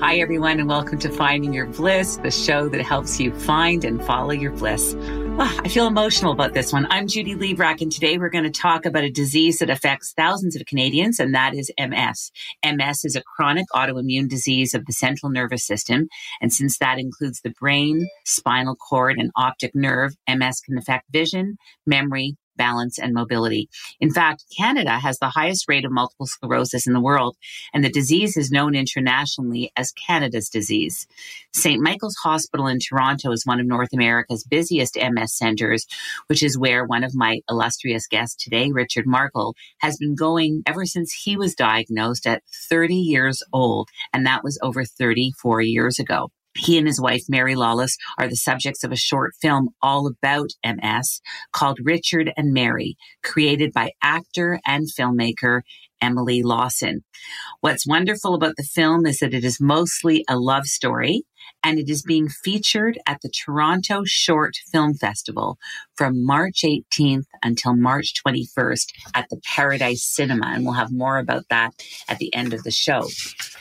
Hi, everyone, and welcome to Finding Your Bliss, the show that helps you find and follow your bliss. Oh, I feel emotional about this one. I'm Judy Librach, and today we're going to talk about a disease that affects thousands of Canadians, and that is MS. MS is a chronic autoimmune disease of the central nervous system, and since that includes the brain, spinal cord, and optic nerve, MS can affect vision, memory, balance, and mobility. In fact, Canada has the highest rate of multiple sclerosis in the world, and the disease is known internationally as Canada's disease. St. Michael's Hospital in Toronto is one of North America's busiest MS centers, which is where one of my illustrious guests today, Richard Markle, has been going ever since he was diagnosed at 30 years old, and that was over 34 years ago. He and his wife, Mary Lawless, are the subjects of a short film all about MS called Richard and Mary, created by actor and filmmaker Emily Lawson. What's wonderful about the film is that it is mostly a love story and it is being featured at the Toronto Short Film Festival from March 18th until March 21st at the Paradise Cinema. And we'll have more about that at the end of the show.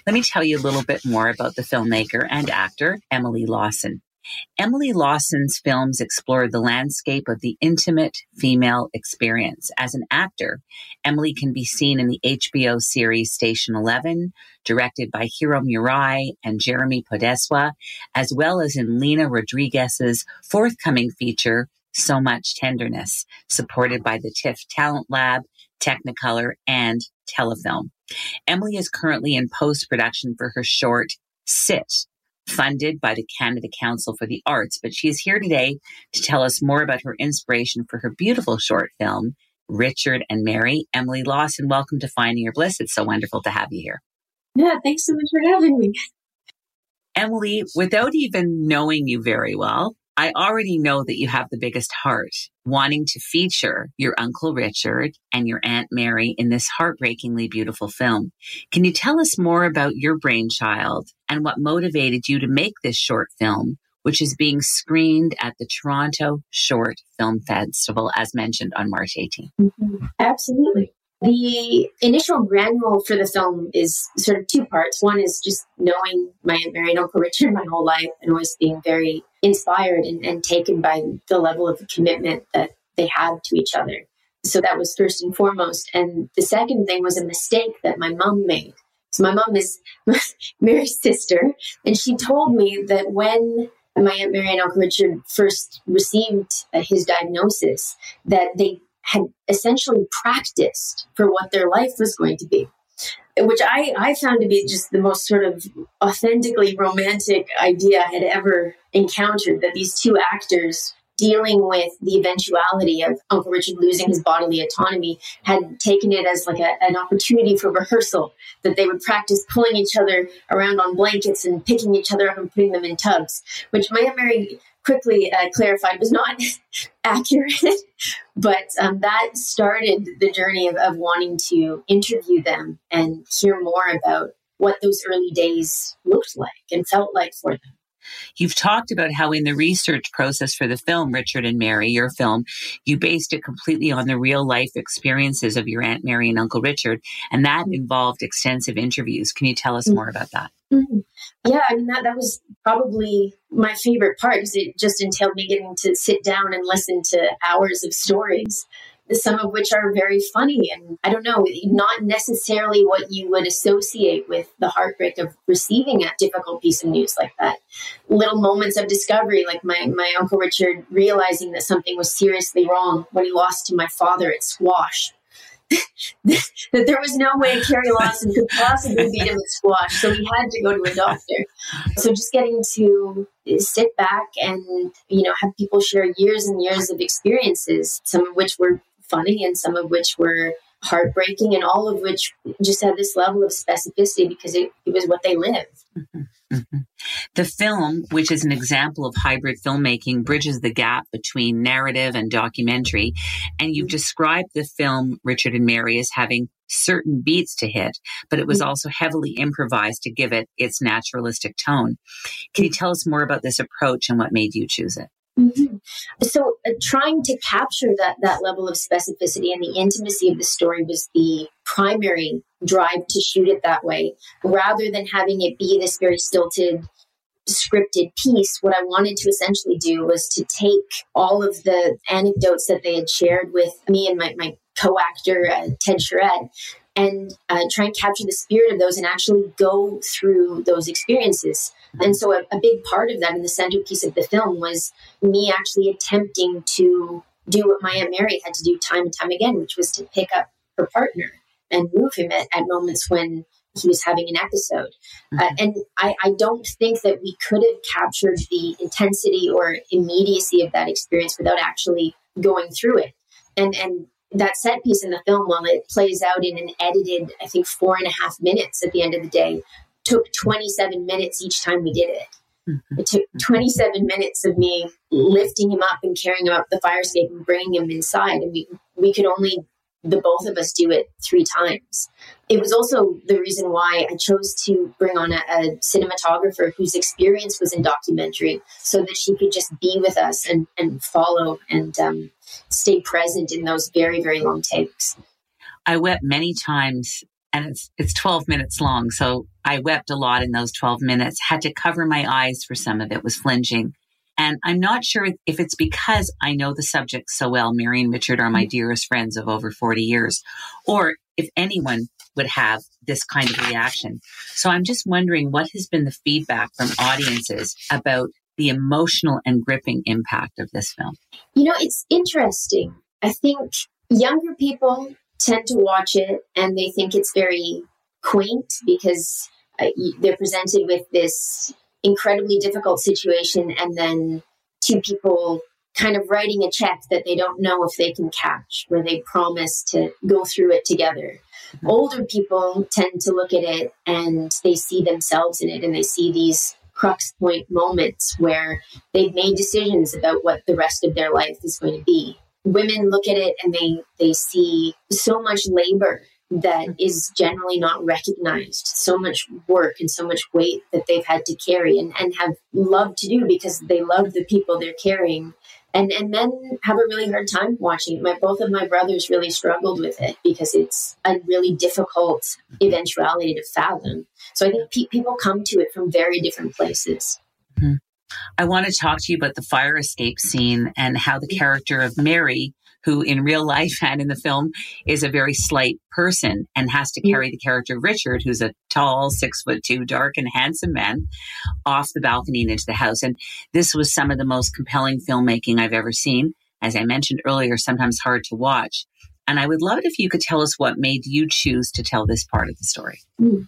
Let me tell you a little bit more about the filmmaker and actor, Emily Lawson. Emily Lawson's films explore the landscape of the intimate female experience. As an actor, Emily can be seen in the HBO series Station 11, directed by Hiro Murai and Jeremy Podeswa, as well as in Lina Rodriguez's forthcoming feature, So Much Tenderness, supported by the TIFF Talent Lab, Technicolor, and Telefilm. Emily is currently in post production for her short, Sit, funded by the Canada Council for the Arts, but she is here today to tell us more about her inspiration for her beautiful short film, Richard and Mary. Emily Lawson, welcome to Finding Your Bliss. It's so wonderful to have you here. Yeah, thanks so much for having me. Emily, without even knowing you very well, I already know that you have the biggest heart wanting to feature your Uncle Richard and your Aunt Mary in this heartbreakingly beautiful film. Can you tell us more about your brainchild and what motivated you to make this short film, which is being screened at the Toronto Short Film Festival, as mentioned on March 18th? Mm-hmm. Absolutely. The initial grand granule for the film is sort of two parts. One is just knowing my Aunt Mary and Uncle Richard my whole life and always being very inspired and, and taken by the level of commitment that they had to each other. So that was first and foremost. And the second thing was a mistake that my mom made. So my mom is Mary's sister, and she told me that when my Aunt Mary and Uncle Richard first received uh, his diagnosis, that they had essentially practiced for what their life was going to be which I, I found to be just the most sort of authentically romantic idea I had ever encountered that these two actors dealing with the eventuality of Uncle Richard losing his bodily autonomy had taken it as like a, an opportunity for rehearsal that they would practice pulling each other around on blankets and picking each other up and putting them in tubs, which Aunt Mary quickly uh, clarified was not accurate. but um, that started the journey of, of wanting to interview them and hear more about what those early days looked like and felt like for them. You've talked about how in the research process for the film, Richard and Mary, your film, you based it completely on the real life experiences of your Aunt Mary and Uncle Richard, and that mm-hmm. involved extensive interviews. Can you tell us more about that? Mm-hmm. Yeah, I mean, that, that was probably my favorite part because it just entailed me getting to sit down and listen to hours of stories some of which are very funny and I don't know, not necessarily what you would associate with the heartbreak of receiving a difficult piece of news like that. Little moments of discovery, like my, my Uncle Richard realizing that something was seriously wrong when he lost to my father at squash. that there was no way Carrie Lawson could possibly beat him at squash, so he had to go to a doctor. So just getting to sit back and you know have people share years and years of experiences, some of which were funny and some of which were heartbreaking and all of which just had this level of specificity because it, it was what they lived. Mm-hmm. Mm-hmm. The film, which is an example of hybrid filmmaking, bridges the gap between narrative and documentary. And you've described the film Richard and Mary as having certain beats to hit, but it was mm-hmm. also heavily improvised to give it its naturalistic tone. Can you tell us more about this approach and what made you choose it? Mm-hmm. So, uh, trying to capture that that level of specificity and the intimacy of the story was the primary drive to shoot it that way, rather than having it be this very stilted, scripted piece. What I wanted to essentially do was to take all of the anecdotes that they had shared with me and my, my co-actor uh, Ted Charette and uh, try and capture the spirit of those and actually go through those experiences. And so, a, a, big part of that in the centerpiece of the film was me actually attempting to do what my Aunt Mary had to do time and time again, which was to pick up her partner and move him at, at moments when he was having an episode. Uh, mm-hmm. Uh, and I, I don't think that we could have captured the intensity or immediacy of that experience without actually going through it. And, and that set piece in the film, while it plays out in an edited, I think, four and a half minutes at the end of the day, took 27 minutes each time we did it. Mm-hmm. It took 27 minutes of me lifting him up and carrying him up the fire escape and bringing him inside. And we, we could only, the both of us, do it three times. It was also the reason why I chose to bring on a, a cinematographer whose experience was in documentary so that she could just be with us and, and follow and um, stay present in those very, very long takes. I wept many times and it's it's 12 minutes long so i wept a lot in those 12 minutes had to cover my eyes for some of it was flinching and i'm not sure if it's because i know the subject so well mary and richard are my mm-hmm. dearest friends of over 40 years or if anyone would have this kind of reaction. So i'm just wondering what has been the feedback from audiences about the emotional and gripping impact of this film? You know it's interesting. I think younger people tend to watch it and they think it's very quaint because uh, they're presented with this incredibly difficult situation and then two people kind of writing a check that they don't know if they can catch, where they promise to go through it together. Mm-hmm. Older people tend to look at it and they see themselves in it and they see these crux point moments where they've made decisions about what the rest of their life is going to be women look at it and they they see so much labor that is generally not recognized so much work and so much weight that they've had to carry and, and have loved to do because they love the people they're carrying and and men have a really hard time watching it. My both of my brothers really struggled with it because it's a really difficult eventuality to fathom. So I think pe- people come to it from very different places. Mm-hmm. I want to talk to you about the fire escape scene and how the character of Mary, who in real life and in the film is a very slight person and has to carry the character of Richard, who's a tall, six foot two, dark and handsome man, off the balcony and into the house. And this was some of the most compelling filmmaking I've ever seen. As I mentioned earlier, sometimes hard to watch. And I would love it if you could tell us what made you choose to tell this part of the story. Mm.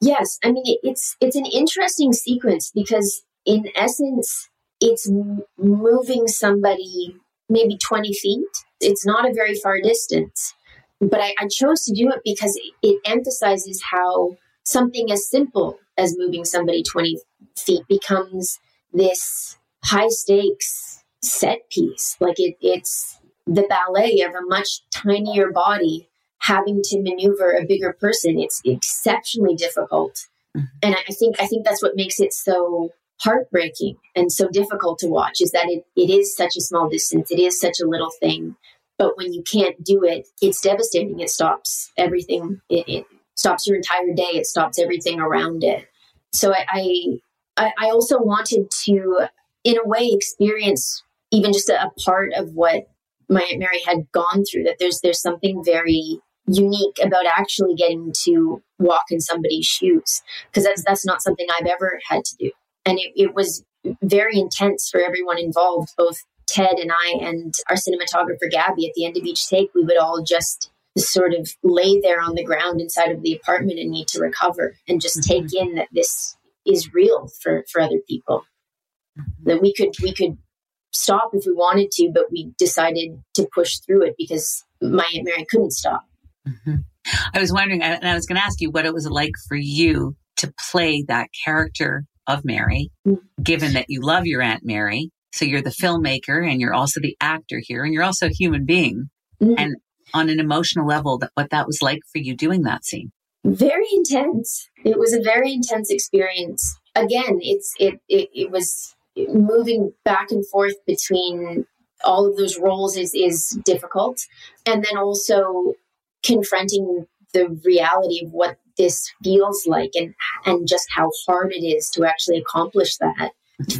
Yes, I mean it's it's an interesting sequence because in essence, it's moving somebody maybe 20 feet. It's not a very far distance. But I, I chose to do it because it, emphasizes how something as simple as moving somebody 20 feet becomes this high stakes set piece. Like it, it's the ballet of a much tinier body having to maneuver a bigger person. It's exceptionally difficult. Mm-hmm. And I think I think that's what makes it so heartbreaking and so difficult to watch is that it, it is such a small distance. It is such a little thing. But when you can't do it, it's devastating. It stops everything. It, it stops your entire day. It stops everything around it. So I, I, I also wanted to, in a way, experience even just a, a part of what my Aunt Mary had gone through. That there's there's something very unique about actually getting to walk in somebody's shoes because that's that's not something I've ever had to do and it, it was very intense for everyone involved, both Ted and I and our cinematographer Gabby. At the end of each take, we would all just sort of lay there on the ground inside of the apartment and need to recover and just mm-hmm. take in that this is real for, for other people. Mm-hmm. That we could we could stop if we wanted to, but we decided to push through it because my Aunt Mary couldn't stop. Mm-hmm. I was wondering, and I was going to ask you what it was like for you to play that character of Mary, given that you love your Aunt Mary. So you're the filmmaker and you're also the actor here and you're also a human being. Mm. And on an emotional level, that what that was like for you doing that scene. Very intense. It was a very intense experience. Again, it's it it, it was moving back and forth between all of those roles is is difficult and then also confronting the reality of what this feels like and and just how hard it is to actually accomplish that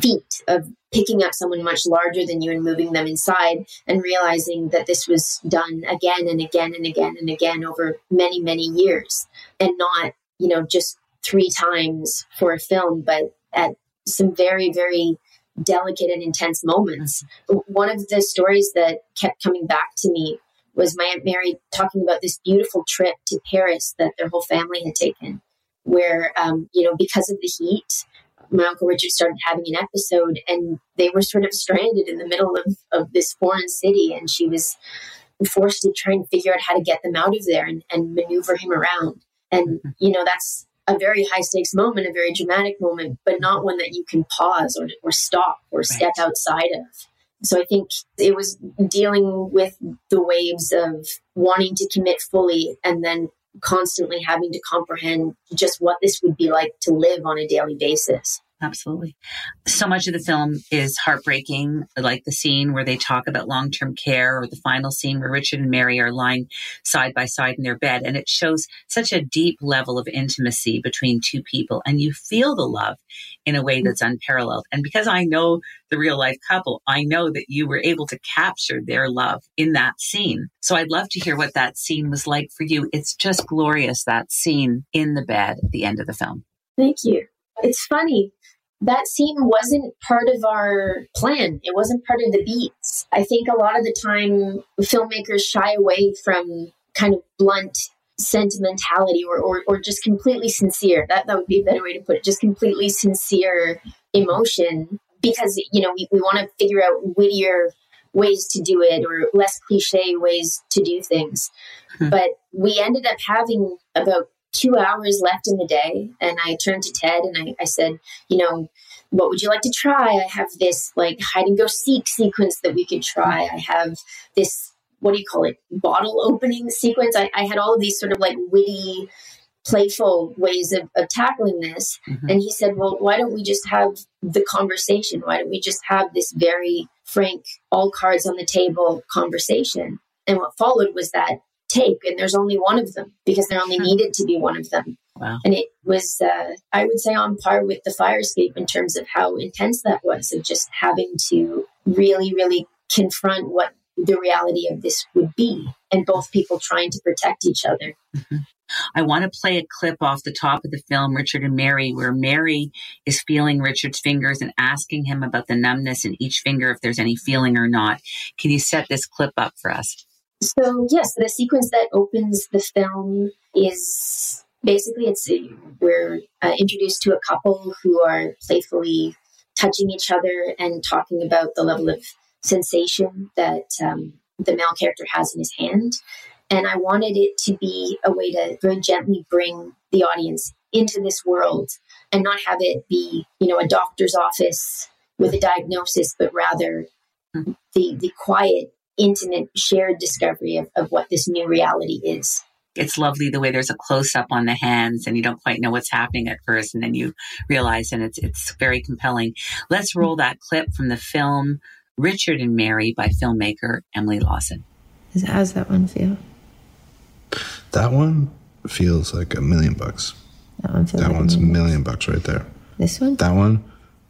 feat of picking up someone much larger than you and moving them inside and realizing that this was done again and again and again and again over many many years. And not you know just three times for a film but at some very very delicate and intense moments. One of the stories that kept coming back to me was my Aunt Mary talking about this beautiful trip to Paris that their whole family had taken, where, um, you know, because of the heat, my Uncle Richard started having an episode and they were sort of stranded in the middle of, of this foreign city. And she was forced to try and figure out how to get them out of there and, and maneuver him around. And, you know, that's a very high stakes moment, a very dramatic moment, but not one that you can pause or, or stop or right. step outside of. So I think it was dealing with the waves of wanting to commit fully and then constantly having to comprehend just what this would be like to live on a daily basis. Absolutely. So much of the film is heartbreaking, like the scene where they talk about long term care or the final scene where Richard and Mary are lying side by side in their bed. And it shows such a deep level of intimacy between two people. And you feel the love in a way mm. that's unparalleled. And because I know the real life couple, I know that you were able to capture their love in that scene. So I'd love to hear what that scene was like for you. It's just glorious, that scene in the bed at the end of the film. Thank you. It's funny that scene wasn't part of our plan. It wasn't part of the beats. I think a lot of the time filmmakers shy away from kind of blunt sentimentality or, or, or just completely sincere. That, that would be a better way to put it. Just completely sincere emotion because, you know, we, we want to figure out wittier ways to do it or less cliche ways to do things. Hmm. But we ended up having about two hours left in the day. And I turned to Ted and I, I said, you know, what would you like to try? I have this like hide and go seek sequence that we could try. I have this, what do you call it, bottle opening sequence. I, I had all of these sort of like witty, playful ways of, of tackling this. Mm-hmm. And he said, well, why don't we just have the conversation? Why don't we just have this very frank, all cards on the table conversation? And what followed was that take and there's only one of them because there only needed to be one of them wow. and it was uh, i would say on par with the fire escape in terms of how intense that was of just having to really really confront what the reality of this would be and both people trying to protect each other mm-hmm. I want to play a clip off the top of the film, Richard and Mary, where Mary is feeling Richard's fingers and asking him about the numbness in each finger, if there's any feeling or not. Can you set this clip up for us? So yes, the sequence that opens the film is basically it's we're uh, introduced to a couple who are playfully touching each other and talking about the level of sensation that um, the male character has in his hand. And I wanted it to be a way to very gently bring the audience into this world and not have it be, you know, a doctor's office with a diagnosis, but rather mm-hmm. the the quiet intimate shared discovery of, of what this new reality is it's lovely the way there's a close up on the hands and you don't quite know what's happening at first and then you realize and it's it's very compelling. Let's roll that clip from the film Richard and Mary by filmmaker Emily Lawson. How's that one feel? That one feels like a million bucks. That, one feels that like one's a million, a million bucks right there. This one? That one,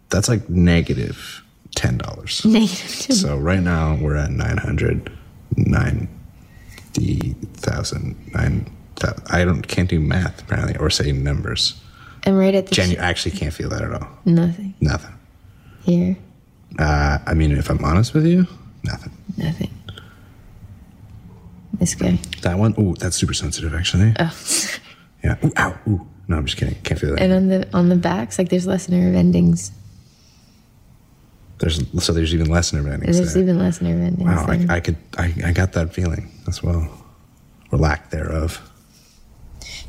that's like negative ten dollars. So right now we're at nine hundred ninety thousand nine. I don't can't do math apparently or say numbers. I'm right at the. Jen, you actually can't feel that at all. Nothing. Nothing. Here. Uh, I mean, if I'm honest with you, nothing. Nothing. This guy. That one. Ooh, that's super sensitive actually. Oh. yeah. Ooh, ow. Ooh. No, I'm just kidding. Can't feel that. And on the on the backs, like there's less nerve endings. There's so there's even less nerve endings. There's there. even less nerve endings. Wow, I, I, could I, I got that feeling as well, or lack thereof.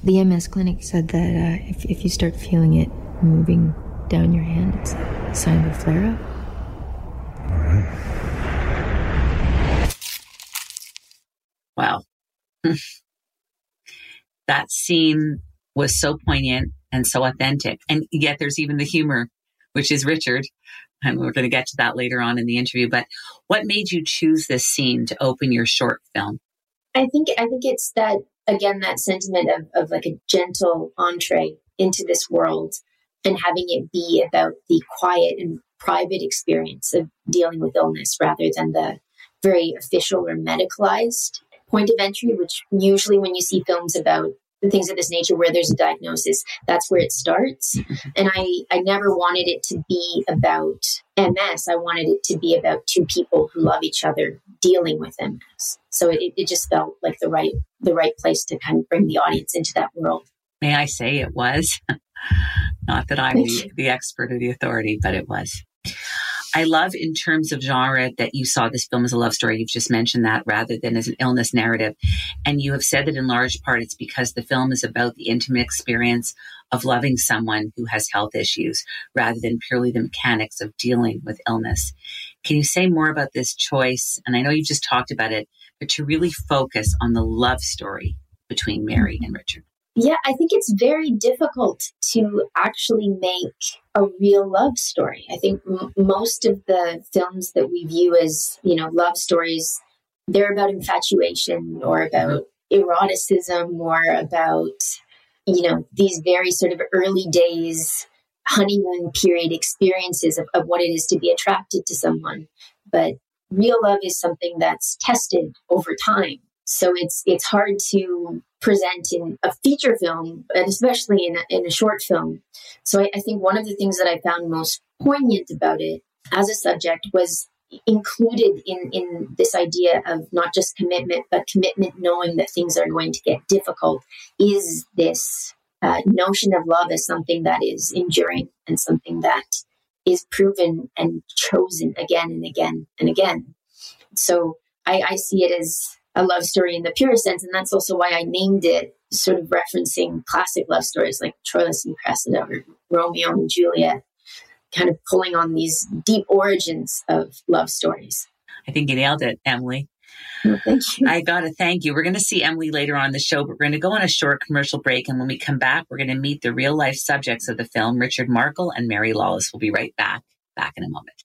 The MS clinic said that uh, if if you start feeling it moving down your hand. It's a sign of a flare up. All right. Wow. that scene was so poignant and so authentic. And yet there's even the humor, which is Richard. And we're going to get to that later on in the interview. But what made you choose this scene to open your short film? I think I think it's that again that sentiment of, of like a gentle entree into this world and having it be about the quiet and private experience of dealing with illness rather than the very official or medicalized point of entry, which usually when you see films about things of this nature where there's a diagnosis, that's where it starts. Mm-hmm. And I, I never wanted it to be about MS. I wanted it to be about two people who love each other dealing with MS. So it, it just felt like the right the right place to kind of bring the audience into that world. May I say it was? Not that I'm the, the expert or the authority, but it was. I love in terms of genre that you saw this film as a love story. You've just mentioned that rather than as an illness narrative. And you have said that in large part it's because the film is about the intimate experience of loving someone who has health issues rather than purely the mechanics of dealing with illness. Can you say more about this choice? And I know you've just talked about it, but to really focus on the love story between Mary and Richard. Yeah, I think it's very difficult to actually make a real love story. I think m- most of the films that we view as, you know, love stories, they're about infatuation or about mm-hmm. eroticism or about, you know, these very sort of early days honeymoon period experiences of, of what it is to be attracted to someone. But real love is something that's tested over time. So it's it's hard to present in a feature film, and especially in a, in a short film. So I, I think one of the things that I found most poignant about it as a subject was included in in this idea of not just commitment, but commitment knowing that things are going to get difficult. Is this uh, notion of love as something that is enduring and something that is proven and chosen again and again and again. So I, I see it as a love story in the purest sense. And that's also why I named it sort of referencing classic love stories like Troilus and Cressida or Romeo and Juliet, kind of pulling on these deep origins of love stories. I think you nailed it, Emily. Well, thank you. I got to thank you. We're going to see Emily later on the show, but we're going to go on a short commercial break. And when we come back, we're going to meet the real life subjects of the film, Richard Markle and Mary Lawless. We'll be right back. Back in a moment.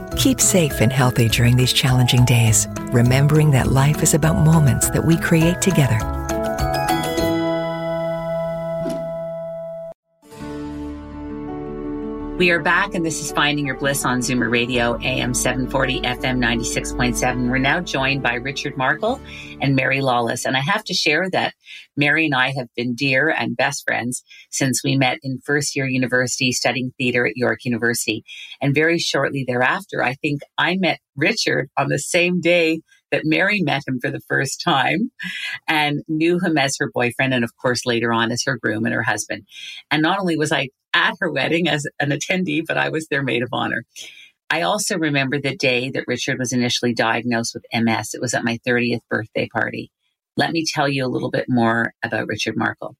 Keep safe and healthy during these challenging days, remembering that life is about moments that we create together. We are back, and this is Finding Your Bliss on Zoomer Radio, AM 740, FM 96.7. We're now joined by Richard Markle and Mary Lawless. And I have to share that Mary and I have been dear and best friends since we met in first year university studying theater at York University. And very shortly thereafter, I think I met Richard on the same day that Mary met him for the first time and knew him as her boyfriend and of course later on as her groom and her husband. And not only was I at her wedding as an attendee, but I was their maid of honor. I also remember the day that Richard was initially diagnosed with MS. It was at my 30th birthday party. Let me tell you a little bit more about Richard Markle.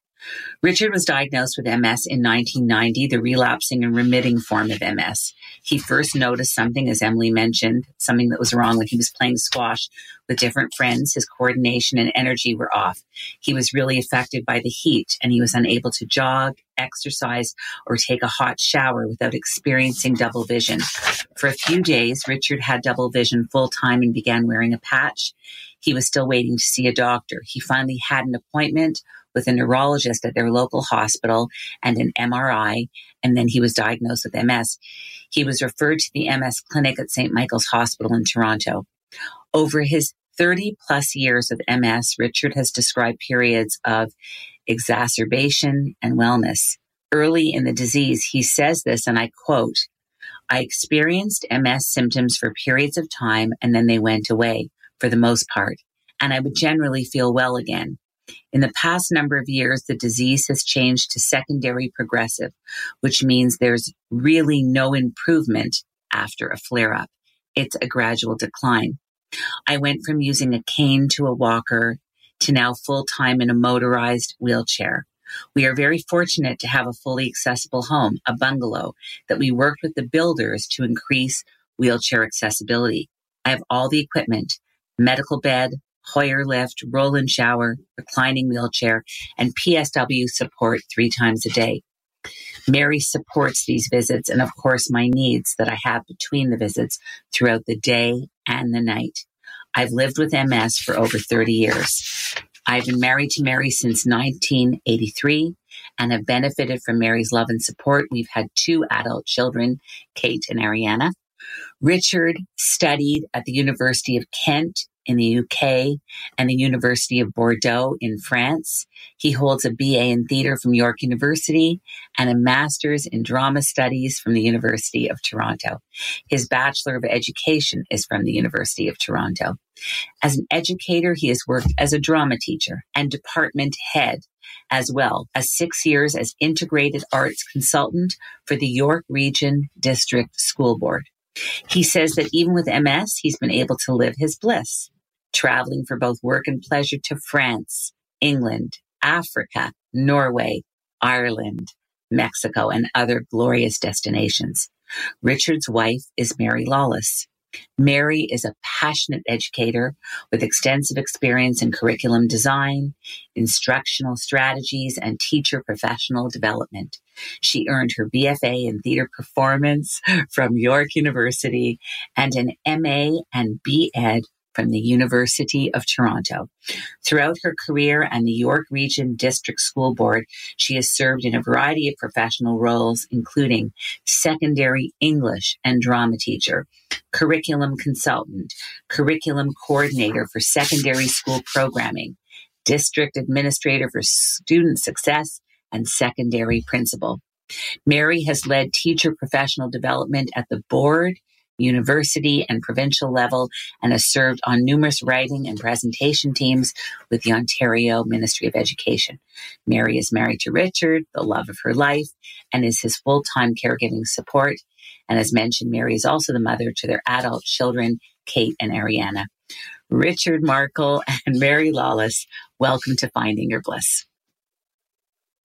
Richard was diagnosed with MS in 1990, the relapsing and remitting form of MS. He first noticed something, as Emily mentioned, something that was wrong when he was playing squash with different friends. His coordination and energy were off. He was really affected by the heat and he was unable to jog, exercise, or take a hot shower without experiencing double vision. For a few days, Richard had double vision full time and began wearing a patch. He was still waiting to see a doctor. He finally had an appointment with a neurologist at their local hospital and an MRI, and then he was diagnosed with MS. He was referred to the MS clinic at St. Michael's Hospital in Toronto. Over his 30 plus years of MS, Richard has described periods of exacerbation and wellness. Early in the disease, he says this, and I quote, I experienced MS symptoms for periods of time and then they went away for the most part, and I would generally feel well again. In the past number of years, the disease has changed to secondary progressive, which means there's really no improvement after a flare up. It's a gradual decline. I went from using a cane to a walker to now full time in a motorized wheelchair. We are very fortunate to have a fully accessible home, a bungalow, that we worked with the builders to increase wheelchair accessibility. I have all the equipment, medical bed, Hoyer lift, roll in shower, reclining wheelchair, and PSW support three times a day. Mary supports these visits and, of course, my needs that I have between the visits throughout the day and the night. I've lived with MS for over 30 years. I've been married to Mary since 1983 and have benefited from Mary's love and support. We've had two adult children, Kate and Ariana. Richard studied at the University of Kent in the UK and the University of Bordeaux in France. He holds a BA in theater from York University and a master's in drama studies from the University of Toronto. His Bachelor of Education is from the University of Toronto. As an educator, he has worked as a drama teacher and department head as well as six years as integrated arts consultant for the York Region District School Board. He says that even with MS, he's been able to live his bliss, traveling for both work and pleasure to France, England, Africa, Norway, Ireland, Mexico, and other glorious destinations. Richard's wife is Mary Lawless. Mary is a passionate educator with extensive experience in curriculum design, instructional strategies, and teacher professional development. She earned her BFA in theater performance from York University and an MA and B.Ed from the University of Toronto. Throughout her career and the York Region District School Board, she has served in a variety of professional roles, including secondary English and drama teacher, curriculum consultant, curriculum coordinator for secondary school programming, district administrator for student success, and secondary principal. Mary has led teacher professional development at the board university, and provincial level, and has served on numerous writing and presentation teams with the Ontario Ministry of Education. Mary is married to Richard, the love of her life, and is his full time caregiving support. And as mentioned, Mary is also the mother to their adult children, Kate and Ariana. Richard Markle and Mary Lawless, welcome to Finding Your Bliss.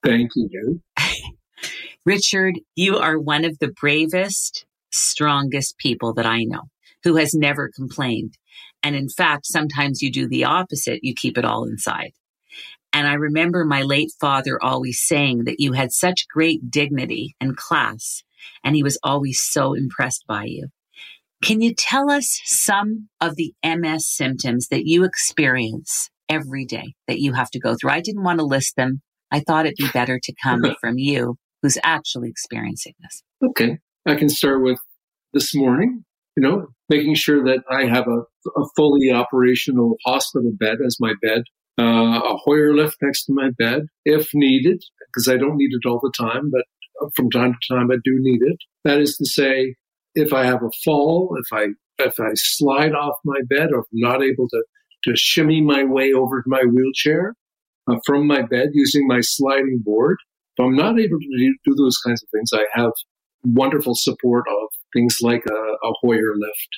Thank you. Richard, you are one of the bravest strongest people that I know who has never complained. And in fact, sometimes you do the opposite. You keep it all inside. And I remember my late father always saying that you had such great dignity and class, and he was always so impressed by you. Can you tell us some of the MS symptoms that you experience every day that you have to go through? I didn't want to list them. I thought it'd be better to come from you who's actually experiencing this. Okay. I can start with this morning, you know, making sure that I have a, a fully operational hospital bed as my bed, uh, a Hoyer lift next to my bed if needed, because I don't need it all the time, but from time to time I do need it. That is to say, if I have a fall, if I if I slide off my bed or not able to to shimmy my way over to my wheelchair uh, from my bed using my sliding board, if I'm not able to do those kinds of things, I have wonderful support of things like a, a Hoyer lift.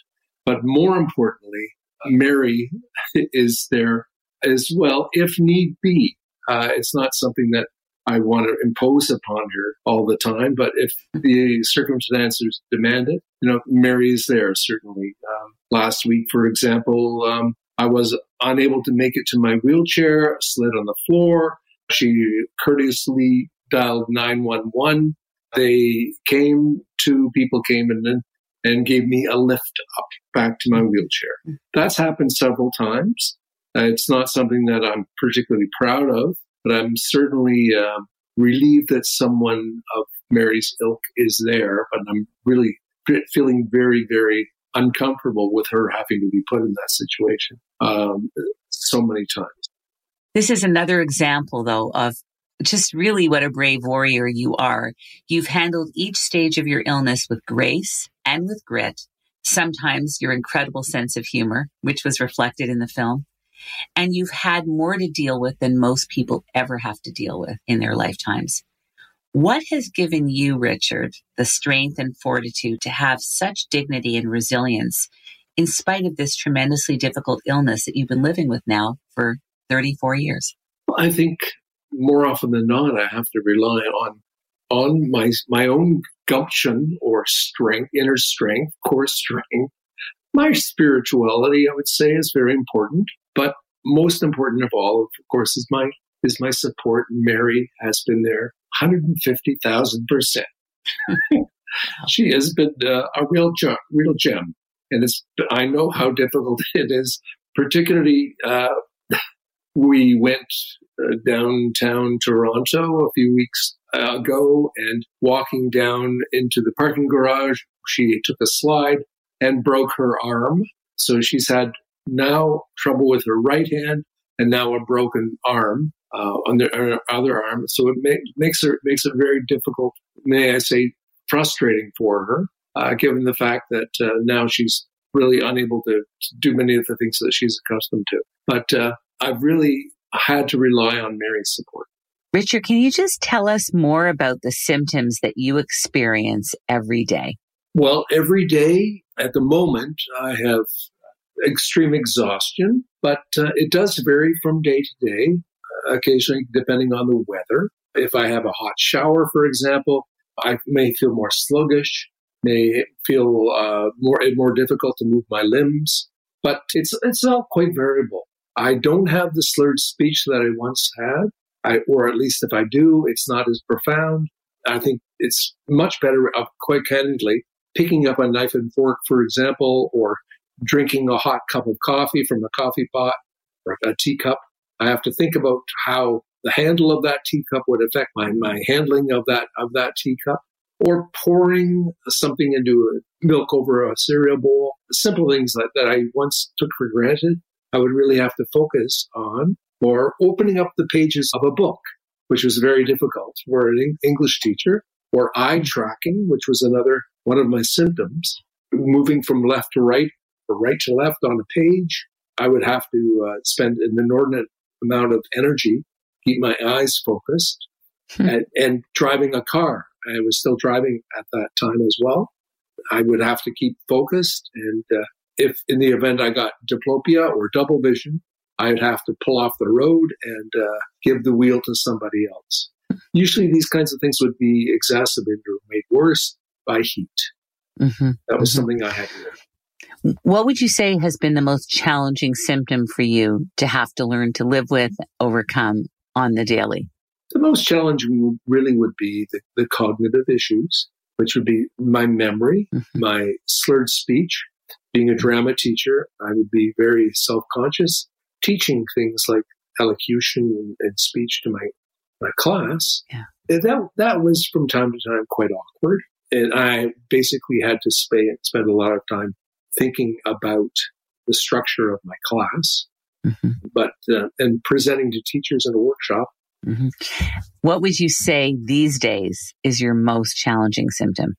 But more importantly, Mary is there as well if need be. Uh, it's not something that I want to impose upon her all the time, but if the circumstances demand it, you know, Mary is there certainly. Um, last week, for example, um, I was unable to make it to my wheelchair, slid on the floor. She courteously dialed 911 they came, two people came in and, and gave me a lift up back to my wheelchair. That's happened several times. Uh, it's not something that I'm particularly proud of, but I'm certainly uh, relieved that someone of Mary's ilk is there. But I'm really feeling very, very uncomfortable with her having to be put in that situation um, so many times. This is another example, though, of just really what a brave warrior you are. You've handled each stage of your illness with grace and with grit, sometimes your incredible sense of humor, which was reflected in the film. And you've had more to deal with than most people ever have to deal with in their lifetimes. What has given you, Richard, the strength and fortitude to have such dignity and resilience in spite of this tremendously difficult illness that you've been living with now for 34 years? I think more often than not, I have to rely on on my my own gumption or strength, inner strength, core strength. My spirituality, I would say, is very important, but most important of all, of course, is my is my support. Mary has been there, hundred and fifty thousand percent. She has been uh, a real gem, real gem, and it's. I know how difficult it is, particularly. Uh, we went uh, downtown Toronto a few weeks ago and walking down into the parking garage, she took a slide and broke her arm. So she's had now trouble with her right hand and now a broken arm uh, on the other arm. So it make, makes her makes it very difficult, may I say, frustrating for her, uh, given the fact that uh, now she's really unable to do many of the things that she's accustomed to. But I've really had to rely on Mary's support. Richard, can you just tell us more about the symptoms that you experience every day? Well, every day at the moment, I have extreme exhaustion, but uh, it does vary from day to day, uh, occasionally depending on the weather. If I have a hot shower, for example, I may feel more sluggish, may feel uh, more more difficult to move my limbs, but it's it's all quite variable. I don't have the slurred speech that I once had, I, or at least if I do, it's not as profound. I think it's much better, uh, quite candidly, picking up a knife and fork, for example, or drinking a hot cup of coffee from a coffee pot or a teacup. I have to think about how the handle of that teacup would affect my, my handling of that of that teacup, or pouring something into milk over a cereal bowl. Simple things that, that I once took for granted I would really have to focus on, or opening up the pages of a book, which was very difficult for an English teacher, or eye tracking, which was another one of my symptoms, moving from left to right or right to left on a page. I would have to uh, spend an inordinate amount of energy, keep my eyes focused, hmm. and, and driving a car. I was still driving at that time as well. I would have to keep focused and uh, if in the event I got diplopia or double vision, I'd have to pull off the road and uh, give the wheel to somebody else. Usually, these kinds of things would be exacerbated or made worse by heat. Mm-hmm. That was mm-hmm. something I had to What would you say has been the most challenging symptom for you to have to learn to live with, overcome on the daily? The most challenging really would be the, the cognitive issues, which would be my memory, mm-hmm. my slurred speech, being a drama teacher, I would be very self conscious teaching things like elocution and, and, speech to my, my class. Yeah. And that, that was from time to time quite awkward. And I basically had to spend, spend a lot of time thinking about the structure of my class, mm-hmm. but uh, and presenting to teachers in a workshop. Mm-hmm. What would you say these days is your most challenging symptom?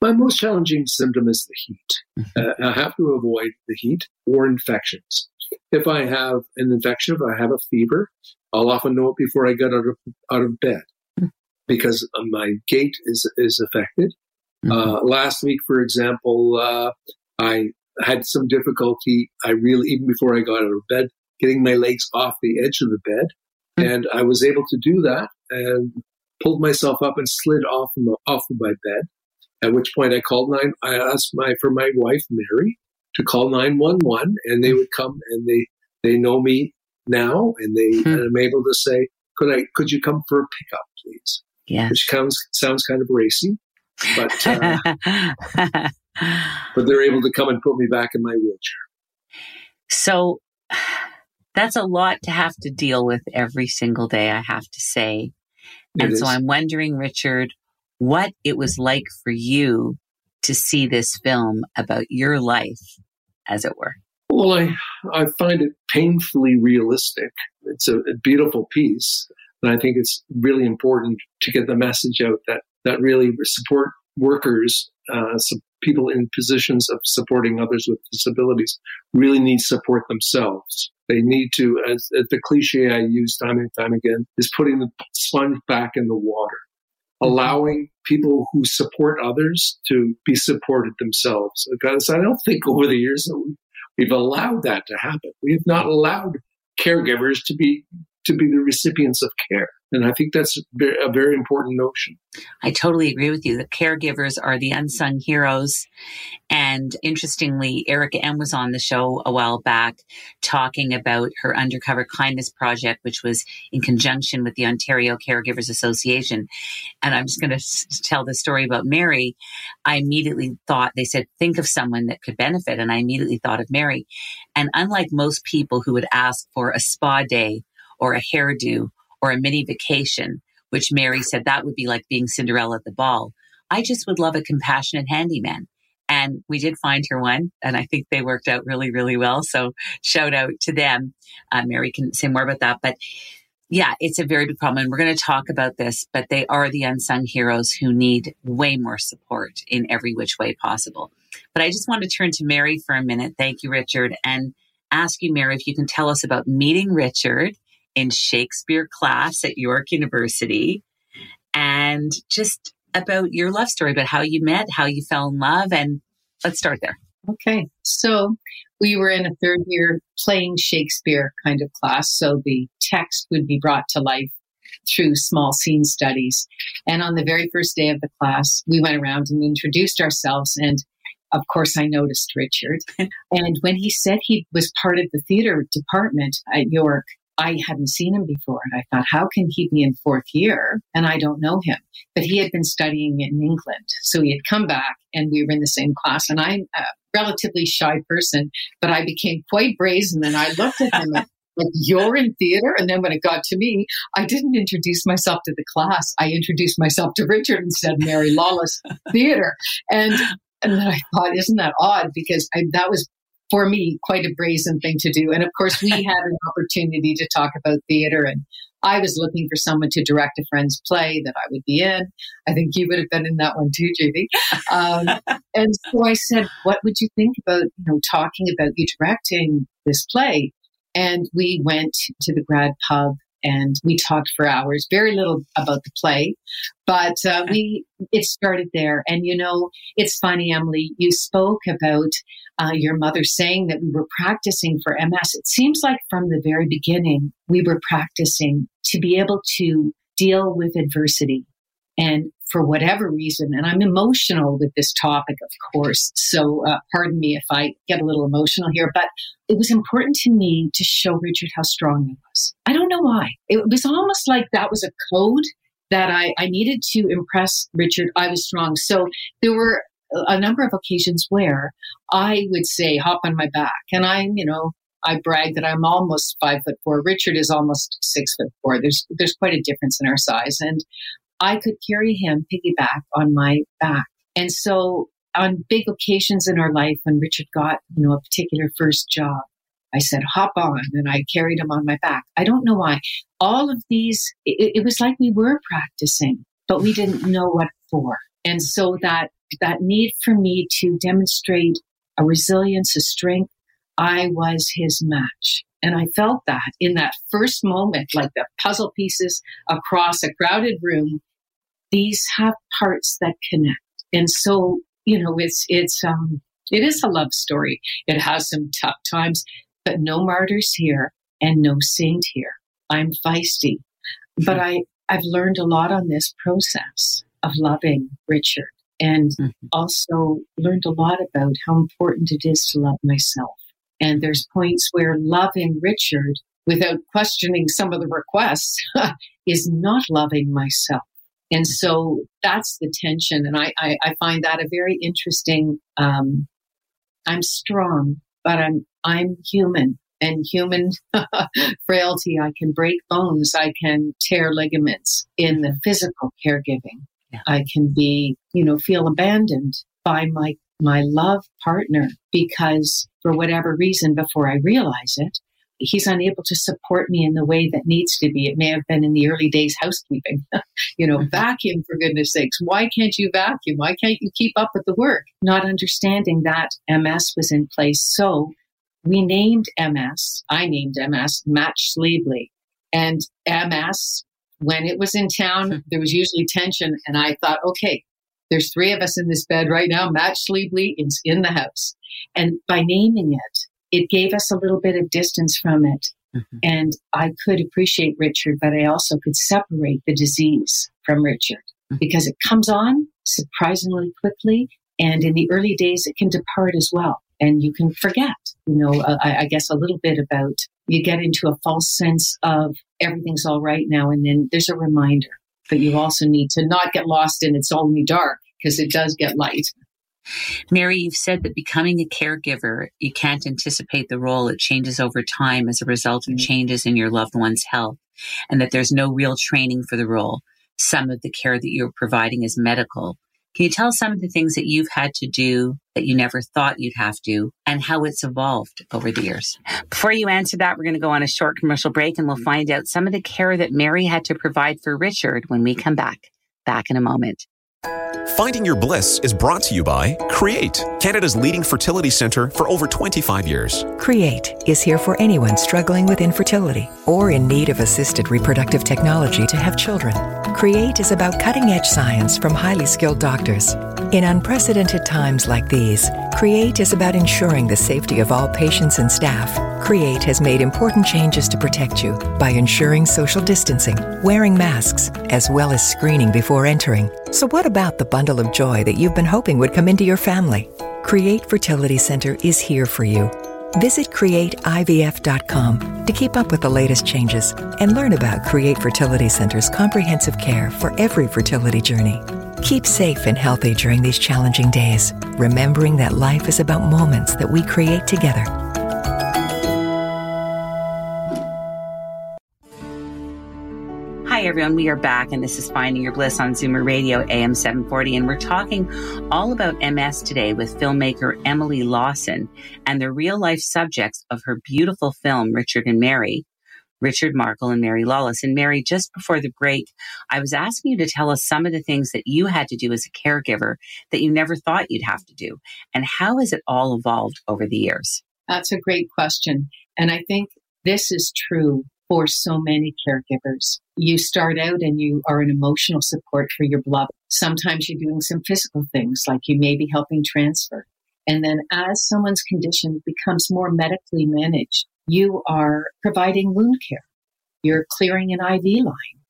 My most challenging symptom is the heat. Mm-hmm. Uh, I have to avoid the heat or infections. If I have an infection, if I have a fever, I'll often know it before I get out of out of bed mm-hmm. because my gait is is affected. Mm-hmm. Uh, last week, for example, uh, I had some difficulty. I really even before I got out of bed, getting my legs off the edge of the bed, mm-hmm. and I was able to do that and pulled myself up and slid off off of my bed at which point I called nine. I asked my for my wife Mary to call nine one one, and they would come and they they know me now, and they hmm. and I'm able to say, could I could you come for a pickup, please? Yeah, which sounds sounds kind of racy, but uh, but they're able to come and put me back in my wheelchair. So That's a lot to have to deal with every single day, I have to say. It and is. so I'm wondering, Richard, what it was like for you to see this film about your life, as it were. Well, I, I find it painfully realistic. It's a, a beautiful piece. And I think it's really important to get the message out that, that really support workers, uh, people in positions of supporting others with disabilities really need support themselves. They need to, as, as the cliche I use time and time again, is putting the sponge back in the water. Mm-hmm. allowing people who support others to be supported themselves. Because I don't think over the years that we've allowed that to happen. We have not allowed caregivers to be to be the recipients of care. And I think that's a very important notion. I totally agree with you. The caregivers are the unsung heroes. And interestingly, Erica M was on the show a while back talking about her Undercover Kindness project, which was in conjunction with the Ontario Caregivers Association. And I'm just going to tell the story about Mary. I immediately thought, they said, think of someone that could benefit. And I immediately thought of Mary. And unlike most people who would ask for a spa day or a hairdo or a mini vacation, which Mary said that would be like being Cinderella at the ball. I just would love a compassionate handyman. And we did find her one, and I think they worked out really, really well. So shout out to them. Uh, Mary can say more about that. But yeah, it's a very big problem. And we're going to talk about this, but they are the unsung heroes who need way more support in every which way possible. But I just want to turn to Mary for a minute. Thank you, Richard. And ask you, Mary, if you can tell us about meeting Richard in Shakespeare class at York University and just about your love story, about how you met, how you fell in love. And let's start there. Okay. So we were in a third year playing Shakespeare kind of class. So the text would be brought to life through small scene studies. And on the very first day of the class, we went around and introduced ourselves. And of course, I noticed Richard. and when he said he was part of the theater department at York, I hadn't seen him before. And I thought, how can he be in fourth year and I don't know him? But he had been studying in England. So he had come back and we were in the same class. And I'm a relatively shy person, but I became quite brazen and I looked at him. like, you're in theater? And then when it got to me, I didn't introduce myself to the class. I introduced myself to Richard and said, Mary Lawless Theater. And and then I thought, isn't that odd? Because I, that was for me, quite a brazen thing to do. And of course, we had an opportunity to talk about theater and I was looking for someone to direct a friend's play that I would be in. I think you would have been in that one too, Judy. Um, and so I said, "What would you think about you know talking about you directing this play?" And we went to the grad pub and we talked for hours. Very little about the play, but uh, we it started there. And you know, it's funny, Emily. You spoke about uh, your mother saying that we were practicing for MS. It seems like from the very beginning we were practicing to be able to deal with adversity. And for whatever reason, and I'm emotional with this topic, of course. So, uh, pardon me if I get a little emotional here, but it was important to me to show Richard how strong he was. I don't know why. It was almost like that was a code that I, I needed to impress Richard I was strong. So there were a number of occasions where I would say, hop on my back. And I'm, you know, I brag that I'm almost five foot four. Richard is almost six foot four. There's, there's quite a difference in our size. And I could carry him piggyback on my back. And so on big occasions in our life, when Richard got, you know, a particular first job, I said, hop on. And I carried him on my back. I don't know why. All of these, it, it was like we were practicing, but we didn't know what for. And so that, that need for me to demonstrate a resilience, a strength, I was his match. And I felt that in that first moment, like the puzzle pieces across a crowded room, these have parts that connect. And so, you know, it's, it's, um, it is a love story. It has some tough times, but no martyrs here and no saint here. I'm feisty, but I, I've learned a lot on this process of loving Richard and mm-hmm. also learned a lot about how important it is to love myself. And there's points where loving Richard without questioning some of the requests is not loving myself. And so that's the tension. And I, I, I find that a very interesting, um, I'm strong, but I'm, I'm human. and human frailty. I can break bones. I can tear ligaments in the physical caregiving. Yeah. I can be, you know, feel abandoned by my, my love partner because for whatever reason, before I realize it, he's unable to support me in the way that needs to be. It may have been in the early days housekeeping, you know, mm-hmm. vacuum for goodness sakes. Why can't you vacuum? Why can't you keep up with the work? Not understanding that MS was in place. So we named MS, I named MS Match Sleebly. And MS, when it was in town, there was usually tension. And I thought, okay, there's three of us in this bed right now. Match Sleebly is in the house. And by naming it, it gave us a little bit of distance from it. Mm-hmm. And I could appreciate Richard, but I also could separate the disease from Richard mm-hmm. because it comes on surprisingly quickly. And in the early days, it can depart as well. And you can forget, you know, uh, I, I guess a little bit about you get into a false sense of everything's all right now. And then there's a reminder, but you also need to not get lost in it's only dark because it does get light. Mary, you've said that becoming a caregiver, you can't anticipate the role. It changes over time as a result of mm-hmm. changes in your loved one's health, and that there's no real training for the role. Some of the care that you're providing is medical. Can you tell us some of the things that you've had to do that you never thought you'd have to and how it's evolved over the years? Before you answer that, we're going to go on a short commercial break and we'll mm-hmm. find out some of the care that Mary had to provide for Richard when we come back. Back in a moment. Finding Your Bliss is brought to you by Create, Canada's leading fertility center for over 25 years. Create is here for anyone struggling with infertility or in need of assisted reproductive technology to have children. Create is about cutting edge science from highly skilled doctors. In unprecedented times like these, Create is about ensuring the safety of all patients and staff. Create has made important changes to protect you by ensuring social distancing, wearing masks, as well as screening before entering. So, what about the bundle of joy that you've been hoping would come into your family? Create Fertility Center is here for you. Visit createivf.com to keep up with the latest changes and learn about Create Fertility Center's comprehensive care for every fertility journey. Keep safe and healthy during these challenging days, remembering that life is about moments that we create together. Hi, everyone. We are back, and this is Finding Your Bliss on Zoomer Radio AM 740. And we're talking all about MS today with filmmaker Emily Lawson and the real life subjects of her beautiful film, Richard and Mary, Richard Markle and Mary Lawless. And Mary, just before the break, I was asking you to tell us some of the things that you had to do as a caregiver that you never thought you'd have to do. And how has it all evolved over the years? That's a great question. And I think this is true for so many caregivers. You start out and you are an emotional support for your beloved. Sometimes you're doing some physical things, like you may be helping transfer. And then as someone's condition becomes more medically managed, you are providing wound care. You're clearing an IV line.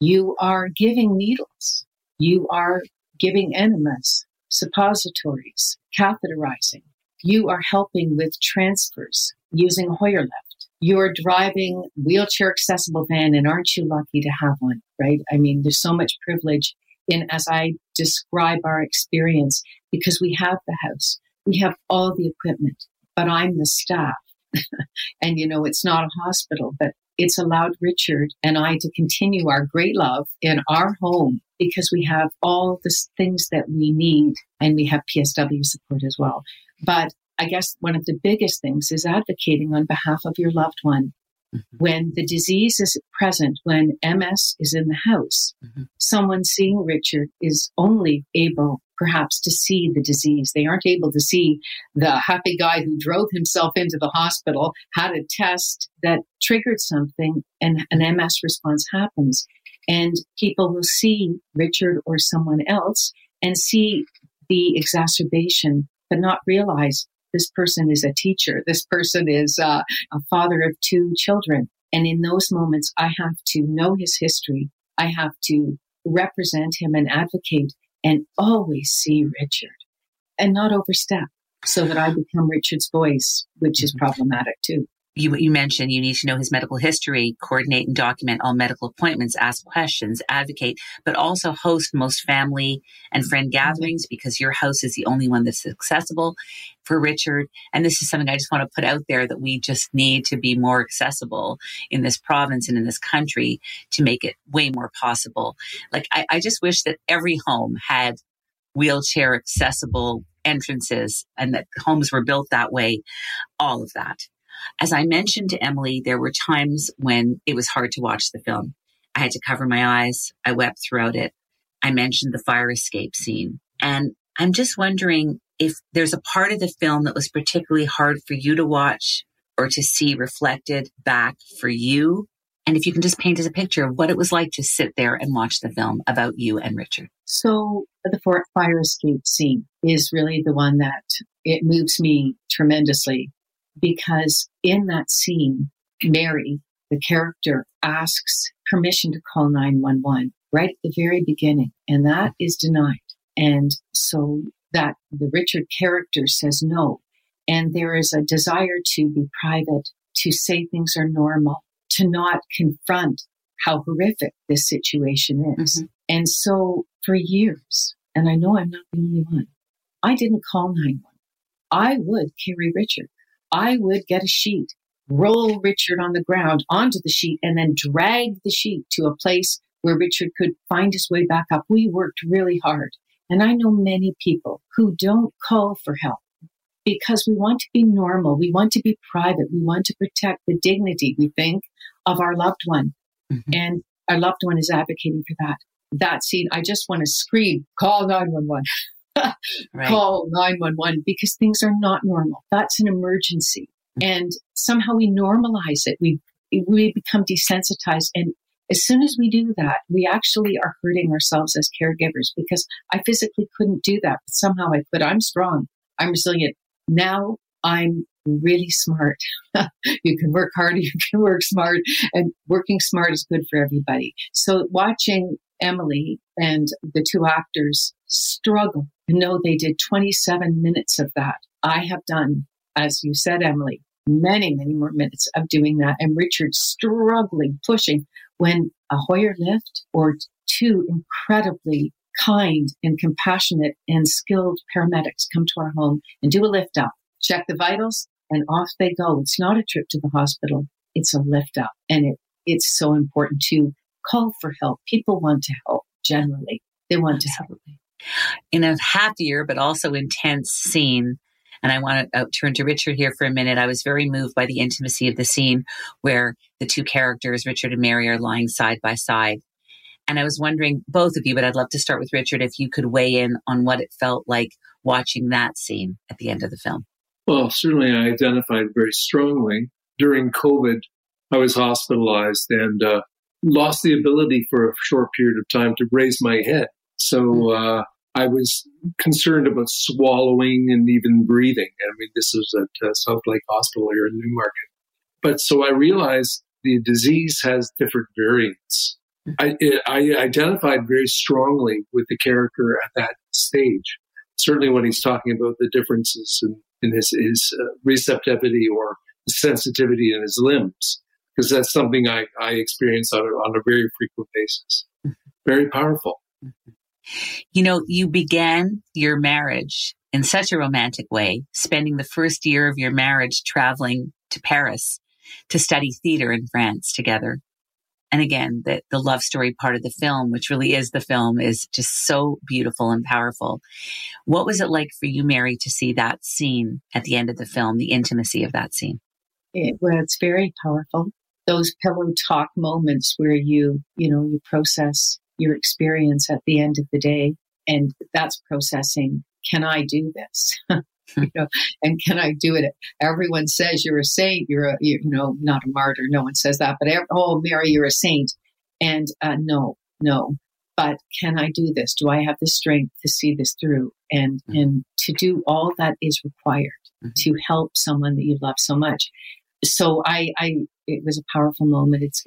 You are giving needles. You are giving enemas, suppositories, catheterizing. You are helping with transfers using Hoyer lift. You're driving wheelchair accessible van and aren't you lucky to have one, right? I mean, there's so much privilege in as I describe our experience because we have the house. We have all the equipment, but I'm the staff and you know, it's not a hospital, but it's allowed Richard and I to continue our great love in our home because we have all the things that we need and we have PSW support as well. But I guess one of the biggest things is advocating on behalf of your loved one. Mm-hmm. When the disease is present, when MS is in the house, mm-hmm. someone seeing Richard is only able perhaps to see the disease. They aren't able to see the happy guy who drove himself into the hospital, had a test that triggered something, and an MS response happens. And people will see Richard or someone else and see the exacerbation, but not realize this person is a teacher. This person is uh, a father of two children. And in those moments, I have to know his history. I have to represent him and advocate and always see Richard and not overstep so that I become Richard's voice, which is mm-hmm. problematic too. You, you mentioned you need to know his medical history, coordinate and document all medical appointments, ask questions, advocate, but also host most family and friend mm-hmm. gatherings because your house is the only one that's accessible for Richard. And this is something I just want to put out there that we just need to be more accessible in this province and in this country to make it way more possible. Like, I, I just wish that every home had wheelchair accessible entrances and that homes were built that way, all of that. As I mentioned to Emily, there were times when it was hard to watch the film. I had to cover my eyes. I wept throughout it. I mentioned the fire escape scene. And I'm just wondering if there's a part of the film that was particularly hard for you to watch or to see reflected back for you. And if you can just paint us a picture of what it was like to sit there and watch the film about you and Richard. So the fire escape scene is really the one that it moves me tremendously because in that scene, Mary, the character, asks permission to call 911 right at the very beginning, and that is denied. And so that the Richard character says no. And there is a desire to be private, to say things are normal, to not confront how horrific this situation is. Mm-hmm. And so for years, and I know I'm not the only one, I didn't call 911. I would carry Richard. I would get a sheet, roll Richard on the ground onto the sheet, and then drag the sheet to a place where Richard could find his way back up. We worked really hard. And I know many people who don't call for help because we want to be normal. We want to be private. We want to protect the dignity, we think, of our loved one. Mm-hmm. And our loved one is advocating for that. That scene, I just want to scream, call 911. right. call 911 because things are not normal. That's an emergency. Mm-hmm. And somehow we normalize it. We, we become desensitized. And as soon as we do that, we actually are hurting ourselves as caregivers because I physically couldn't do that. But somehow I could. I'm strong. I'm resilient. Now I'm really smart. you can work hard, you can work smart, and working smart is good for everybody. So watching Emily and the two actors struggle know they did 27 minutes of that. I have done, as you said, Emily, many, many more minutes of doing that. And Richard struggling, pushing when a Hoyer lift or two incredibly kind and compassionate and skilled paramedics come to our home and do a lift up, check the vitals, and off they go. It's not a trip to the hospital. It's a lift up. And it, it's so important to call for help. People want to help generally. They want Absolutely. to help. In a happier but also intense scene, and I want to uh, turn to Richard here for a minute. I was very moved by the intimacy of the scene where the two characters, Richard and Mary, are lying side by side. And I was wondering, both of you, but I'd love to start with Richard, if you could weigh in on what it felt like watching that scene at the end of the film. Well, certainly I identified very strongly. During COVID, I was hospitalized and uh, lost the ability for a short period of time to raise my head. So uh, I was concerned about swallowing and even breathing. I mean, this is at uh, Southlake Hospital here in Newmarket. But so I realized the disease has different variants. I, I identified very strongly with the character at that stage. Certainly, when he's talking about the differences in, in his, his uh, receptivity or sensitivity in his limbs, because that's something I, I experience on a, on a very frequent basis. Mm-hmm. Very powerful. You know, you began your marriage in such a romantic way, spending the first year of your marriage traveling to Paris to study theater in France together. And again, the, the love story part of the film, which really is the film, is just so beautiful and powerful. What was it like for you, Mary, to see that scene at the end of the film, the intimacy of that scene? It, was very powerful. Those pillow talk moments where you, you know, you process your experience at the end of the day. And that's processing. Can I do this? you know, and can I do it? Everyone says you're a saint. You're a, you know, not a martyr. No one says that, but oh, Mary, you're a saint. And uh, no, no. But can I do this? Do I have the strength to see this through? And mm-hmm. and to do all that is required mm-hmm. to help someone that you love so much. So I, I it was a powerful moment. It's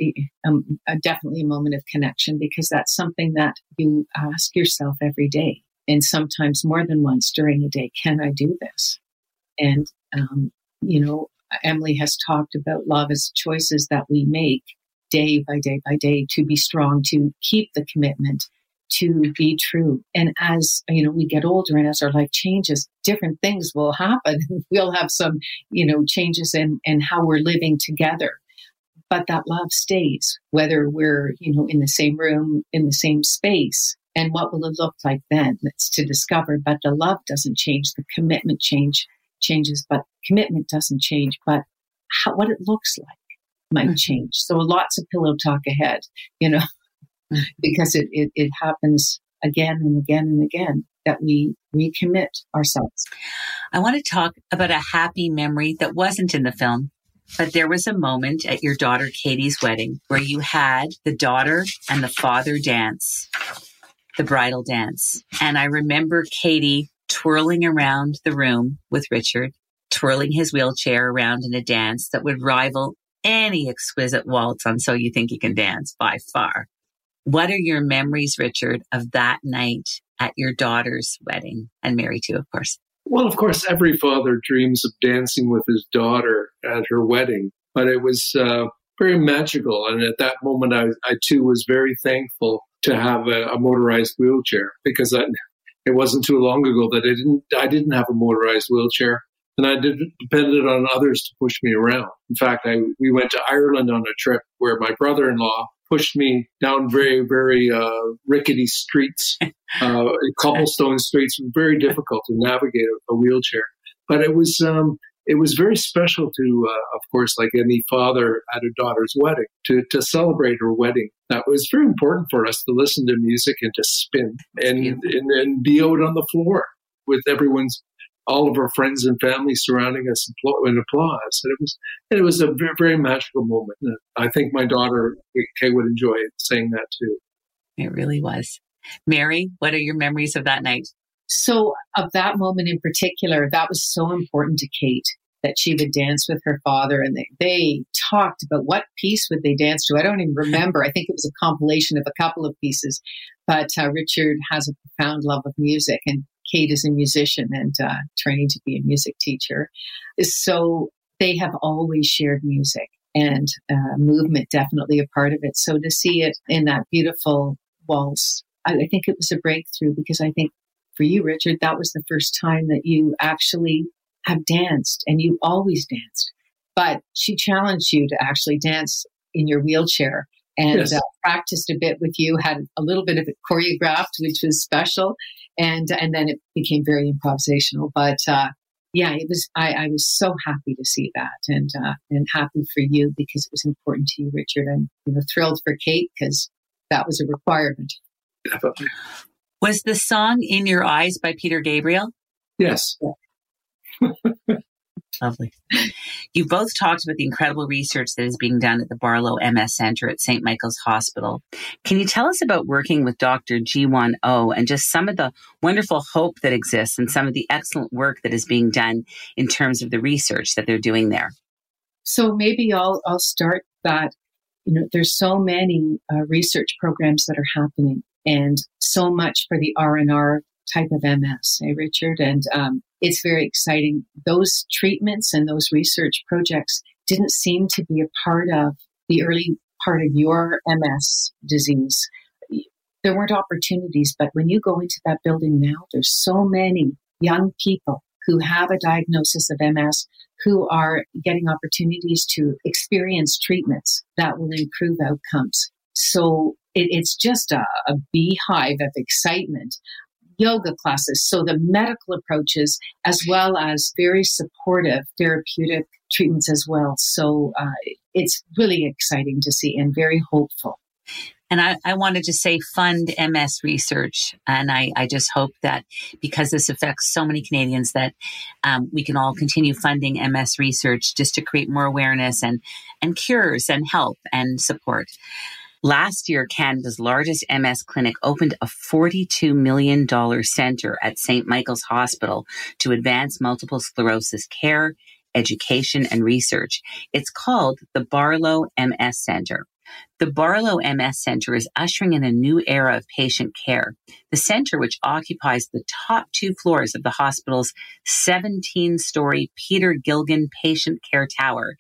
um, a, definitely a moment of connection because that's something that you ask yourself every day and sometimes more than once during a day. Can I do this? And, um, you know, Emily has talked about love as choices that we make day by day by day to be strong, to keep the commitment, to be true. And as you know, we get older and as our life changes, different things will happen. we'll have some, you know, changes in, in how we're living together. But that love stays, whether we're, you know, in the same room, in the same space. And what will it look like then? That's to discover. But the love doesn't change. The commitment change changes, but commitment doesn't change. But how, what it looks like might mm-hmm. change. So lots of pillow talk ahead, you know. Mm-hmm. because it, it, it happens again and again and again that we recommit ourselves. I want to talk about a happy memory that wasn't in the film, but there was a moment at your daughter Katie's wedding where you had the daughter and the father dance, the bridal dance. And I remember Katie twirling around the room with Richard, twirling his wheelchair around in a dance that would rival any exquisite waltz on So You Think You Can Dance by far. What are your memories, Richard, of that night at your daughter's wedding and Mary too, of course? Well, of course, every father dreams of dancing with his daughter at her wedding, but it was uh, very magical. And at that moment, I, I too was very thankful to have a, a motorized wheelchair because I, it wasn't too long ago that I didn't I didn't have a motorized wheelchair and I did, depended on others to push me around. In fact, I we went to Ireland on a trip where my brother-in-law pushed me down very very uh, rickety streets, uh, cobblestone streets, very difficult to navigate a, a wheelchair. But it was um, it was very special to, uh, of course, like any father at a daughter's wedding, to, to celebrate her wedding. That was very important for us to listen to music and to spin and, and, and be out on the floor with everyone's all of our friends and family surrounding us in applause. And it was it was a very, very magical moment. And I think my daughter Kay would enjoy saying that too. It really was. Mary, what are your memories of that night? So, of that moment in particular, that was so important to Kate that she would dance with her father and they, they talked about what piece would they dance to. I don't even remember. I think it was a compilation of a couple of pieces, but uh, Richard has a profound love of music and Kate is a musician and uh, training to be a music teacher. So they have always shared music and uh, movement, definitely a part of it. So to see it in that beautiful waltz, I, I think it was a breakthrough because I think for you, Richard, that was the first time that you actually have danced and you always danced. But she challenged you to actually dance in your wheelchair and yes. uh, practiced a bit with you, had a little bit of it choreographed, which was special. And, and then it became very improvisational. But, uh, yeah, it was, I, I, was so happy to see that and, uh, and happy for you because it was important to you, Richard, and, you know, thrilled for Kate because that was a requirement. Definitely. Was the song In Your Eyes by Peter Gabriel? Yes. Lovely. You both talked about the incredible research that is being done at the Barlow MS Center at St. Michael's Hospital. Can you tell us about working with Dr. Ji-won Oh and just some of the wonderful hope that exists and some of the excellent work that is being done in terms of the research that they're doing there? So maybe I'll I'll start that. You know, there's so many uh, research programs that are happening and so much for the R&R type of MS, eh, Richard? And um, it's very exciting. Those treatments and those research projects didn't seem to be a part of the early part of your MS disease. There weren't opportunities, but when you go into that building now, there's so many young people who have a diagnosis of MS who are getting opportunities to experience treatments that will improve outcomes. So it, it's just a, a beehive of excitement yoga classes. So the medical approaches, as well as very supportive therapeutic treatments as well. So uh, it's really exciting to see and very hopeful. And I, I, wanted to say fund MS research. And I, I, just hope that because this affects so many Canadians that um, we can all continue funding MS research just to create more awareness and, and cures and help and support. Last year, Canada's largest MS clinic opened a $42 million center at St. Michael's Hospital to advance multiple sclerosis care, education, and research. It's called the Barlow MS Center. The Barlow MS Center is ushering in a new era of patient care. The center, which occupies the top two floors of the hospital's 17 story Peter Gilgan Patient Care Tower,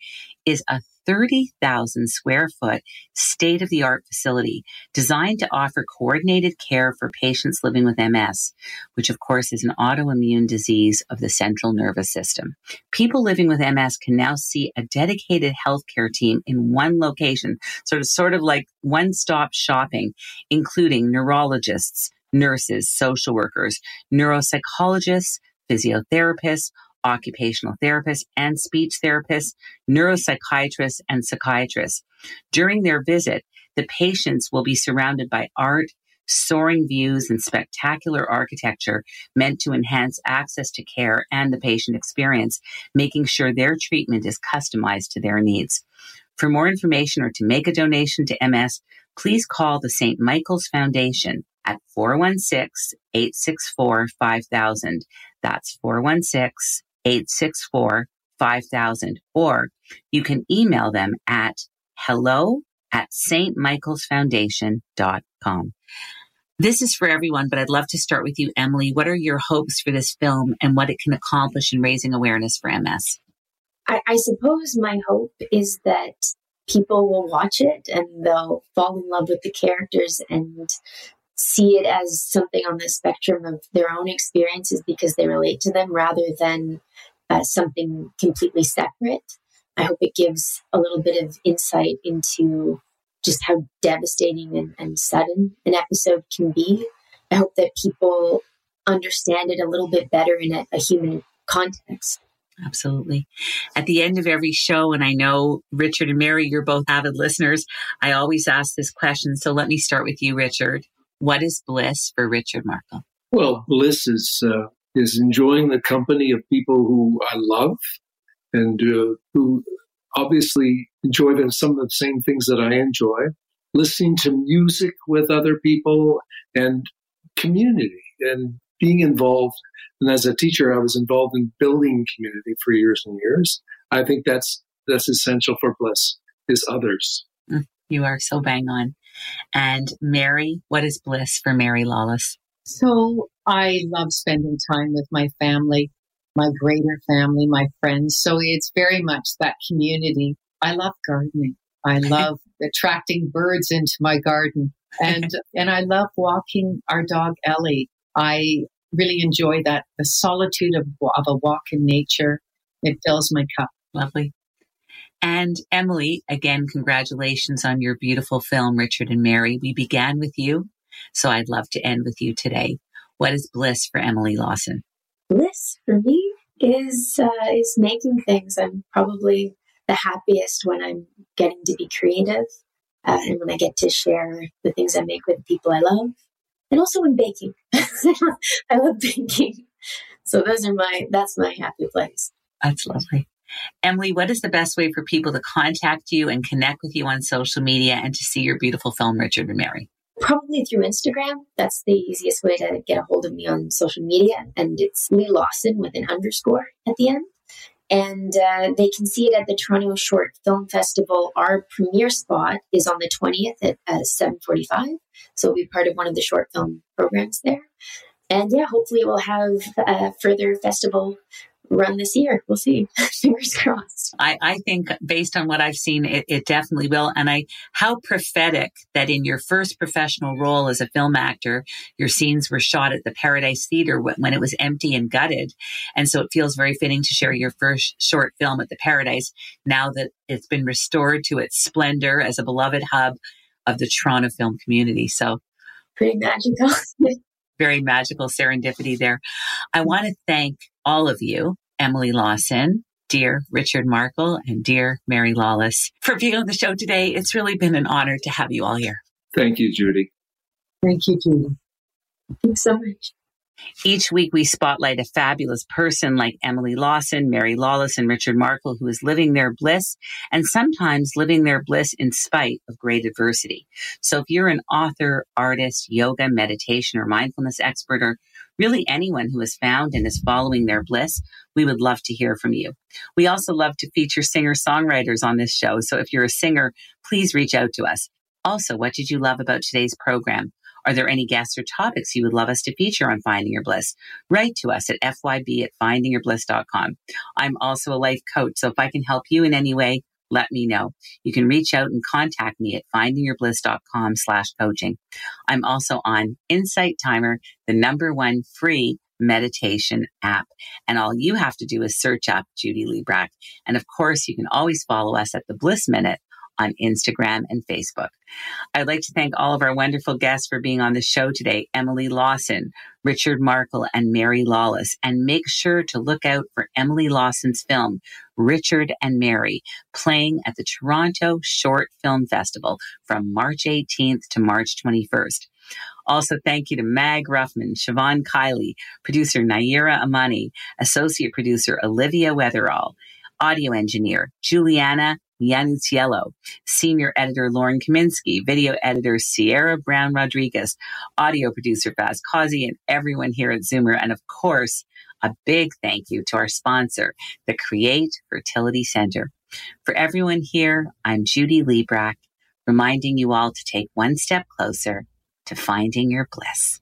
is a 30,000 square foot state of the art facility designed to offer coordinated care for patients living with MS, which of course is an autoimmune disease of the central nervous system. People living with MS can now see a dedicated healthcare team in one location, sort of, sort of like one stop shopping, including neurologists, nurses, social workers, neuropsychologists, physiotherapists, occupational therapists and speech therapists, neuropsychiatrists, and psychiatrists. During their visit, the patients will be surrounded by art, soaring views, and spectacular architecture meant to enhance access to care and the patient experience, making sure their treatment is customized to their needs. For more information or to make a donation to MS, please call the St. Michael's Foundation at 416 864 5000. That's 416 864 5000. Or you can email them at hello at stmichaelsfoundation.com. This is for everyone, but I'd love to start with you, Emily. What are your hopes for this film and what it can accomplish in raising awareness for MS? I, I suppose my hope is that people will watch it and they'll fall in love with the characters and see it as something on the spectrum of their own experiences because they relate to them rather than uh, something completely separate. I hope it gives a little bit of insight into just how devastating and, and sudden an episode can be. I hope that people understand it a little bit better in a, a human context. Absolutely. At the end of every show, and I know Richard and Mary, you're both avid listeners, I always ask this question. So let me start with you, Richard. What is bliss for Richard Markle? Well, bliss is uh, is enjoying the company of people who I love and uh, who obviously enjoy some of the same things that I enjoy. Listening to music with other people and community and being involved. And as a teacher, I was involved in building community for years and years. I think that's that's essential for bliss is others. Mm, you are so bang on. And Mary, what is bliss for Mary Lawless? So I love spending time with my family, my greater family, my friends. So it's very much that community. I love gardening. I love attracting birds into my garden. And and I love walking our dog Ellie. I really enjoy that the solitude of, of a walk in nature. It fills my cup. Lovely. And Emily, again, congratulations on your beautiful film, Richard and Mary. We began with you, so I'd love to end with you today. What is bliss for Emily Lawson? Bliss for me is uh, is making things. I'm probably the happiest when I'm getting to be creative uh, and when I get to share the things I make with people I love, and also in baking. I love baking. So those are my that's my happy place. That's lovely. Emily, what is the best way for people to contact you and connect with you on social media and to see your beautiful film, Richard and Mary? Probably through Instagram. That's the easiest way to get a hold of me on social media. And it's Lee Lawson with an underscore at the end. And uh, they can see it at the Toronto Short Film Festival. Our premiere spot is on the 20th at uh, 7.45. So we'll be part of one of the short film programs there. And yeah, hopefully we'll have a further festival run this year. We'll see. Fingers crossed. I, I think based on what I've seen, it, it definitely will. And I, how prophetic that in your first professional role as a film actor, your scenes were shot at the Paradise Theater when it was empty and gutted. And so it feels very fitting to share your first short film at the Paradise now that it's been restored to its splendor as a beloved hub of the Toronto film community. So pretty magical. very magical serendipity there. I want to thank all of you, Emily Lawson, dear Richard Markle, and dear Mary Lawless, for being on the show today. It's really been an honor to have you all here. Thank you, Judy. Thank you, Judy. Thanks so much. Each week, we spotlight a fabulous person like Emily Lawson, Mary Lawless, and Richard Markle, who is living their bliss and sometimes living their bliss in spite of great adversity. So, if you're an author, artist, yoga, meditation, or mindfulness expert, or really anyone who has found and is following their bliss, we would love to hear from you. We also love to feature singer songwriters on this show. So, if you're a singer, please reach out to us. Also, what did you love about today's program? Are there any guests or topics you would love us to feature on Finding Your Bliss? Write to us at fyb at findingyourbliss.com. I'm also a life coach, so if I can help you in any way, let me know. You can reach out and contact me at findingyourbliss.com slash coaching. I'm also on Insight Timer, the number one free meditation app. And all you have to do is search up Judy Librach. And of course, you can always follow us at the Bliss Minute on Instagram and Facebook. I'd like to thank all of our wonderful guests for being on the show today Emily Lawson, Richard Markle, and Mary Lawless. And make sure to look out for Emily Lawson's film, Richard and Mary, playing at the Toronto Short Film Festival from March 18th to March 21st. Also, thank you to Mag Ruffman, Siobhan Kiley, producer Naira Amani, associate producer Olivia Weatherall, audio engineer Juliana Yanuciello, senior editor Lauren Kaminsky, video editor Sierra Brown Rodriguez, audio producer Vaz Causey, and everyone here at Zoomer. And of course, a big thank you to our sponsor, the Create Fertility Center. For everyone here, I'm Judy Librach, reminding you all to take one step closer to finding your bliss.